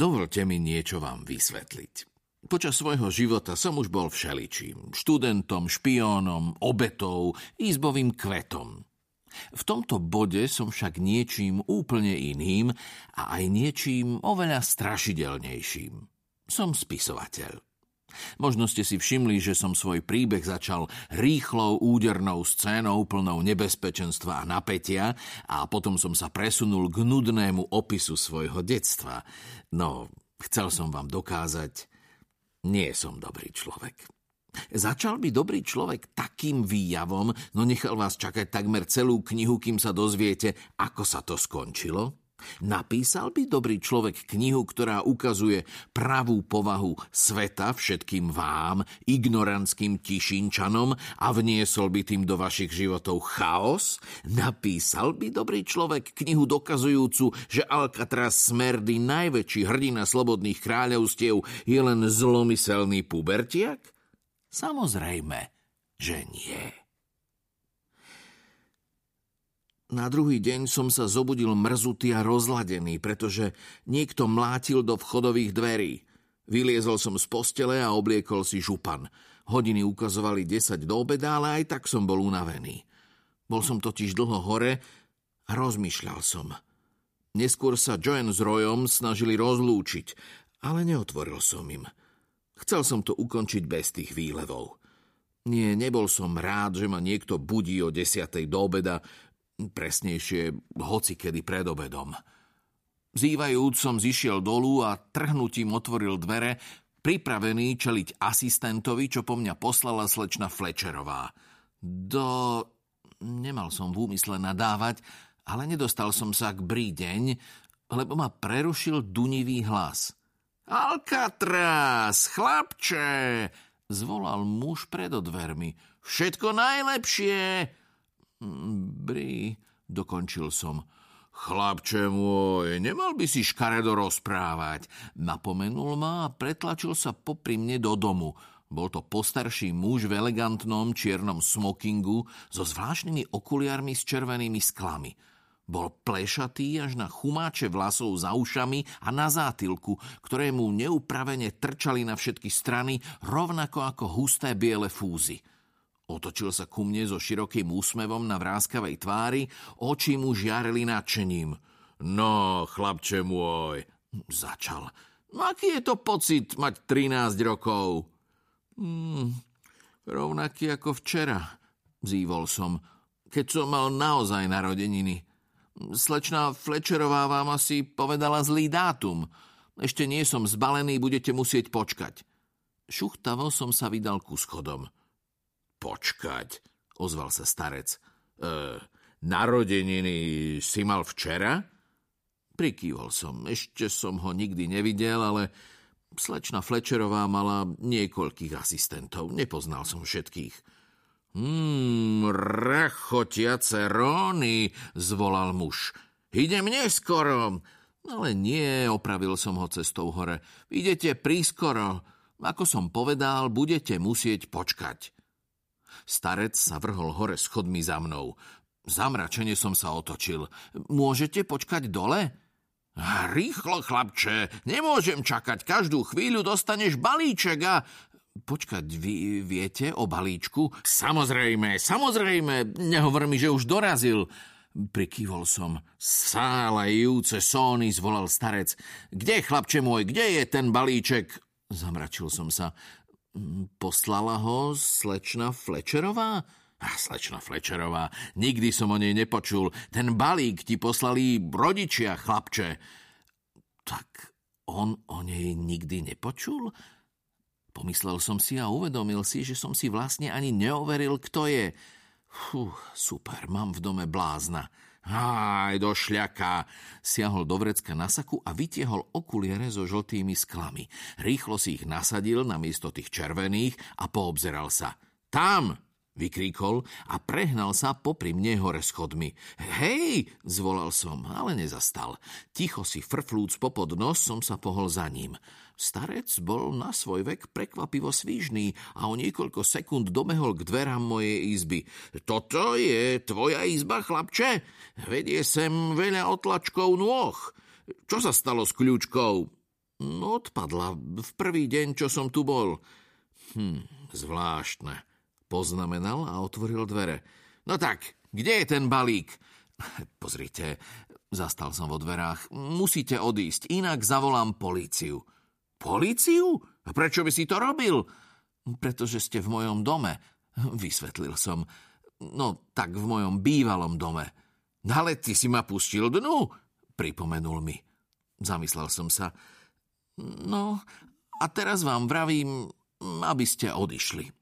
Dovolte mi niečo vám vysvetliť. Počas svojho života som už bol všeličím. Študentom, špiónom, obetou, izbovým kvetom. V tomto bode som však niečím úplne iným a aj niečím oveľa strašidelnejším. Som spisovateľ. Možno ste si všimli, že som svoj príbeh začal rýchlou údernou scénou plnou nebezpečenstva a napätia a potom som sa presunul k nudnému opisu svojho detstva. No, chcel som vám dokázať, nie som dobrý človek. Začal by dobrý človek takým výjavom, no nechal vás čakať takmer celú knihu, kým sa dozviete, ako sa to skončilo? Napísal by dobrý človek knihu, ktorá ukazuje pravú povahu sveta všetkým vám, ignorantským tišinčanom a vniesol by tým do vašich životov chaos? Napísal by dobrý človek knihu dokazujúcu, že Alcatraz Smerdy, najväčší hrdina slobodných kráľovstiev, je len zlomyselný pubertiak? Samozrejme, že nie. Na druhý deň som sa zobudil mrzutý a rozladený, pretože niekto mlátil do vchodových dverí. Vyliezol som z postele a obliekol si župan. Hodiny ukazovali 10 do obeda, ale aj tak som bol unavený. Bol som totiž dlho hore a rozmýšľal som. Neskôr sa Joan s Royom snažili rozlúčiť, ale neotvoril som im. Chcel som to ukončiť bez tých výlevov. Nie, nebol som rád, že ma niekto budí o desiatej do obeda, presnejšie hoci kedy pred obedom. Zývajúc som zišiel dolu a trhnutím otvoril dvere, pripravený čeliť asistentovi, čo po mňa poslala slečna Flečerová. Do... Nemal som v úmysle nadávať, ale nedostal som sa k brídeň, lebo ma prerušil dunivý hlas. Alcatraz, chlapče, zvolal muž pred dvermi. Všetko najlepšie. Brí, dokončil som. Chlapče môj, nemal by si škaredo rozprávať. Napomenul ma a pretlačil sa popri mne do domu. Bol to postarší muž v elegantnom čiernom smokingu so zvláštnymi okuliarmi s červenými sklami. Bol plešatý až na chumáče vlasov za ušami a na zátilku, ktoré mu neupravene trčali na všetky strany, rovnako ako husté biele fúzy. Otočil sa ku mne so širokým úsmevom na vráskavej tvári, oči mu žiarili nadšením. No, chlapče môj, začal. Aký je to pocit mať 13 rokov? Hmm, rovnaký ako včera, zývol som, keď som mal naozaj narodeniny. Slečná Flečerová vám asi povedala zlý dátum. Ešte nie som zbalený, budete musieť počkať. Šuchtavo som sa vydal ku schodom. Počkať, ozval sa starec. E, narodeniny si mal včera? Prikývol som. Ešte som ho nikdy nevidel, ale slečna Flečerová mala niekoľkých asistentov. Nepoznal som všetkých. Hmm, rachotiace róny, zvolal muž. Idem neskoro. Ale nie, opravil som ho cestou hore. Idete prískoro. Ako som povedal, budete musieť počkať. Starec sa vrhol hore schodmi za mnou. Zamračene som sa otočil. Môžete počkať dole? Rýchlo, chlapče, nemôžem čakať. Každú chvíľu dostaneš balíček a... Počkať, vy viete o balíčku? Samozrejme, samozrejme, nehovor mi, že už dorazil. Prikývol som. Sálajúce sóny, zvolal starec. Kde, chlapče môj, kde je ten balíček? Zamračil som sa. Poslala ho slečna Flečerová? A slečna Flečerová, nikdy som o nej nepočul. Ten balík ti poslali rodičia, chlapče. Tak on o nej nikdy nepočul? Pomyslel som si a uvedomil si, že som si vlastne ani neoveril, kto je. Fú, super, mám v dome blázna. Háj, do šľaka! Siahol do vrecka na saku a vytiehol okuliere so žltými sklami. Rýchlo si ich nasadil na miesto tých červených a poobzeral sa. Tam! Vykríkol a prehnal sa popri mne hore schodmi. Hej, zvolal som, ale nezastal. Ticho si frflúc popod nos som sa pohol za ním. Starec bol na svoj vek prekvapivo svížný a o niekoľko sekúnd domehol k dverám mojej izby. Toto je tvoja izba, chlapče? Vedie sem veľa otlačkov nôh. Čo sa stalo s kľúčkou? Odpadla v prvý deň, čo som tu bol. Hm, zvláštne. Poznamenal a otvoril dvere. No tak, kde je ten balík? Pozrite, zastal som vo dverách. Musíte odísť, inak zavolám políciu. Políciu? A prečo by si to robil? Pretože ste v mojom dome, vysvetlil som. No, tak v mojom bývalom dome. Ale ty si ma pustil dnu, pripomenul mi. Zamyslel som sa. No, a teraz vám vravím, aby ste odišli.